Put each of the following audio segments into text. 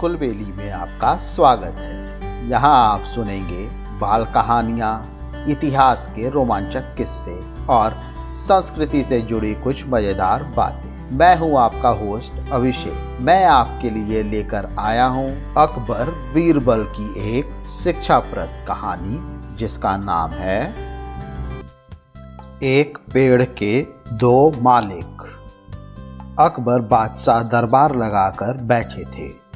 कुलबेली में आपका स्वागत है। यहाँ आप सुनेंगे बाल कहानियाँ, इतिहास के रोमांचक किस्से और संस्कृति से जुड़ी कुछ मज़ेदार बातें। मैं हूँ आपका होस्ट अभिषेक। मैं आपके लिए लेकर आया हूँ अकबर बीरबल की एक शिक्षाप्रद कहानी, जिसका नाम है एक पेड़ के दो मालिक। अकबर बादशाह दरबार लगाकर बैठे थे।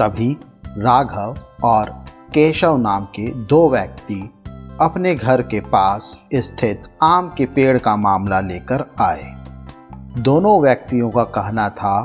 तभी राघव और केशव नाम के दो व्यक्ति अपने घर के पास स्थित आम के पेड़ का मामला लेकर आए। दोनों व्यक्तियों का कहना था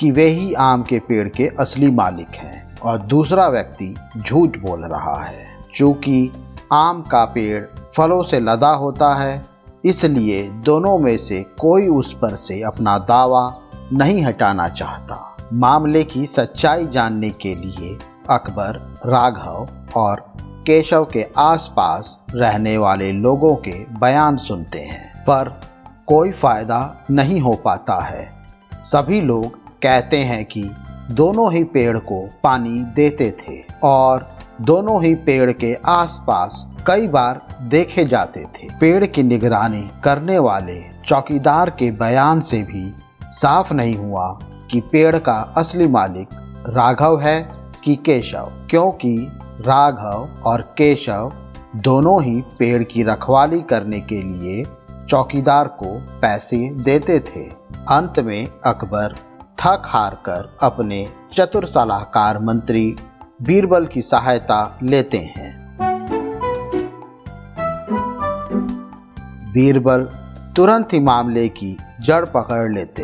कि वे ही आम के पेड़ के असली मालिक हैं और दूसरा व्यक्ति झूठ बोल रहा है। चूँकि आम का पेड़ फलों से लदा होता है, इसलिए दोनों में से कोई उस पर से अपना दावा नहीं हटाना चाहता। मामले की सच्चाई जानने के लिए अकबर, राघव और केशव के आसपास रहने वाले लोगों के बयान सुनते हैं। पर कोई फ़ायदा नहीं हो पाता है। सभी लोग कहते हैं कि दोनों ही पेड़ को पानी देते थे और दोनों ही पेड़ के आसपास कई बार देखे जाते थे। पेड़ की निगरानी करने वाले चौकीदार के बयान से भी साफ़ नहीं हुआ कि पेड़ का असली मालिक राघव है कि केशव, क्योंकि राघव और केशव दोनों ही पेड़ की रखवाली करने के लिए चौकीदार को पैसे देते थे। अंत में अकबर थक हार कर अपने चतुर सलाहकार मंत्री बीरबल की सहायता लेते हैं। बीरबल तुरंत ही मामले की जड़ पकड़ लेते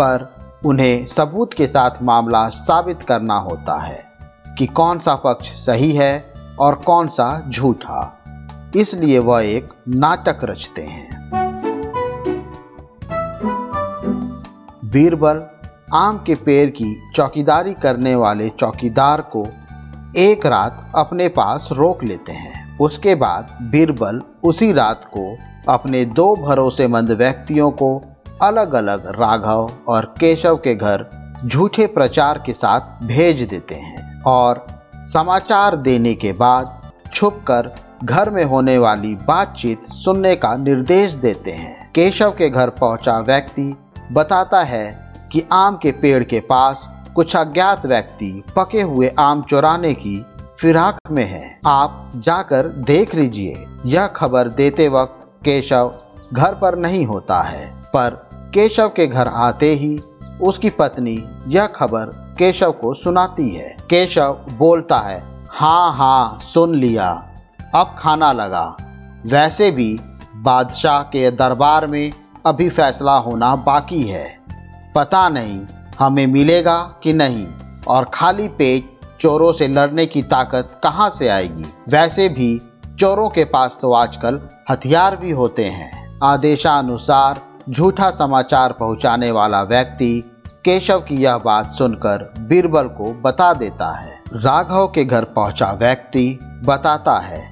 पर उन्हें सबूत के साथ मामला साबित करना होता है कि कौन सा पक्ष सही है और कौन सा झूठा। इसलिए वह एक नाटक रचते हैं। बीरबल आम के पेड़ की चौकीदारी करने वाले चौकीदार को एक रात अपने पास रोक लेते हैं। उसके बाद बीरबल उसी रात को अपने दो भरोसेमंद व्यक्तियों को अलग अलग राघव और केशव के घर झूठे प्रचार के साथ भेज देते हैं और समाचार देने के बाद छुपकर घर में होने वाली बातचीत सुनने का निर्देश देते हैं। केशव के घर पहुँचा व्यक्ति बताता है कि आम के पेड़ के पास कुछ अज्ञात व्यक्ति पके हुए आम चुराने की फिराक में है। आप जाकर देख लीजिए। यह खबर देते वक्त केशव घर पर नहीं होता है। पर केशव के घर आते ही उसकी पत्नी यह खबर केशव को सुनाती है। केशव बोलता है हाँ हाँ सुन लिया। अब खाना लगा। वैसे भी बादशाह के दरबार में अभी फैसला होना बाकी है। पता नहीं हमें मिलेगा कि नहीं। और खाली पेट चोरों से लड़ने की ताकत कहाँ से आएगी? वैसे भी चोरों के पास तो आजकल हथियार भी होते हैं। आदेशानुसार झूठा समाचार पहुँचाने वाला व्यक्ति केशव की यह बात सुनकर बीरबल को बता देता है। राघव के घर पहुँचा व्यक्ति बताता है,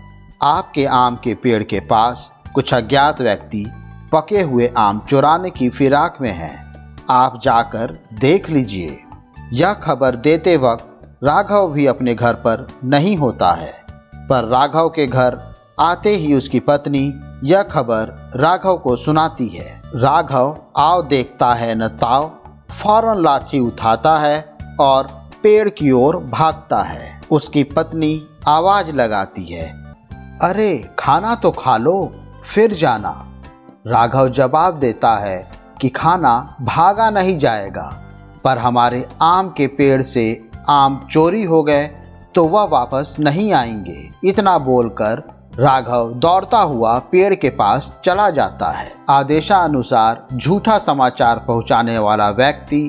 आपके आम के पेड़ के पास कुछ अज्ञात व्यक्ति पके हुए आम चुराने की फिराक में हैं। आप जाकर देख लीजिए। यह खबर देते वक्त राघव भी अपने घर पर नहीं होता है, पर राघव के घर आते ही उसकी पत्नी यह खबर राघव को सुनाती है। राघव, आओ देखता है न ताव, फ़ौरन लाठी उठाता है और पेड़ की ओर भागता है। उसकी पत्नी आवाज़ लगाती है, अरे, खाना तो खा लो, फिर जाना। राघव जवाब देता है कि खाना भागा नहीं जाएगा, पर हमारे आम के पेड़ से आम चोरी हो गए तो वह वापस नहीं आएँगे। इतना बोलकर राघव दौड़ता हुआ पेड़ के पास चला जाता है। आदेशानुसार झूठा समाचार पहुँचाने वाला व्यक्ति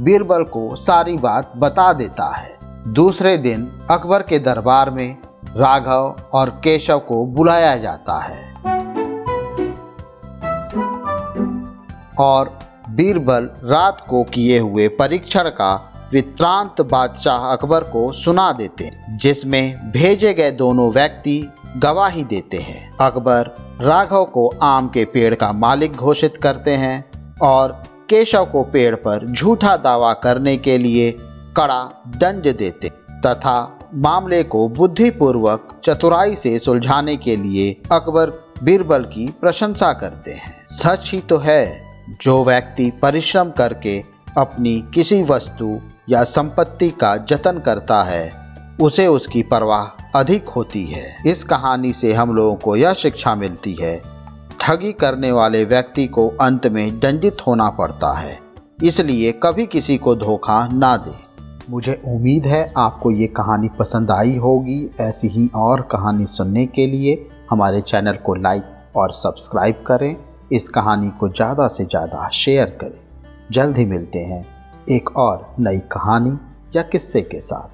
बीरबल को सारी बात बता देता है। दूसरे दिन अकबर के दरबार में राघव और केशव को बुलाया जाता है। और बीरबल रात को किए हुए परीक्षण का वित्रांत बादशाह अकबर को सुना देते जिसमें भेजे गए दोनों व्यक्ति गवाही देते हैं। अकबर राघव को आम के पेड़ का मालिक घोषित करते हैं और केशव को पेड़ पर झूठा दावा करने के लिए कड़ा दंड देते तथा मामले को बुद्धिपूर्वक चतुराई से सुलझाने के लिए अकबर बीरबल की प्रशंसा करते हैं। सच ही तो है, जो व्यक्ति परिश्रम करके अपनी किसी वस्तु या संपत्ति का जतन करता है उसे उसकी परवाह अधिक होती है। इस कहानी से हम लोगों को यह शिक्षा मिलती है। ठगी करने वाले व्यक्ति को अंत में दंडित होना पड़ता है। इसलिए कभी किसी को धोखा ना दे। मुझे उम्मीद है आपको ये कहानी पसंद आई होगी। ऐसी ही और कहानी सुनने के लिए हमारे चैनल को लाइक और सब्सक्राइब करें। इस कहानी को ज़्यादा से ज़्यादा शेयर करें। जल्द ही मिलते हैं एक और नई कहानी या किस्से के साथ।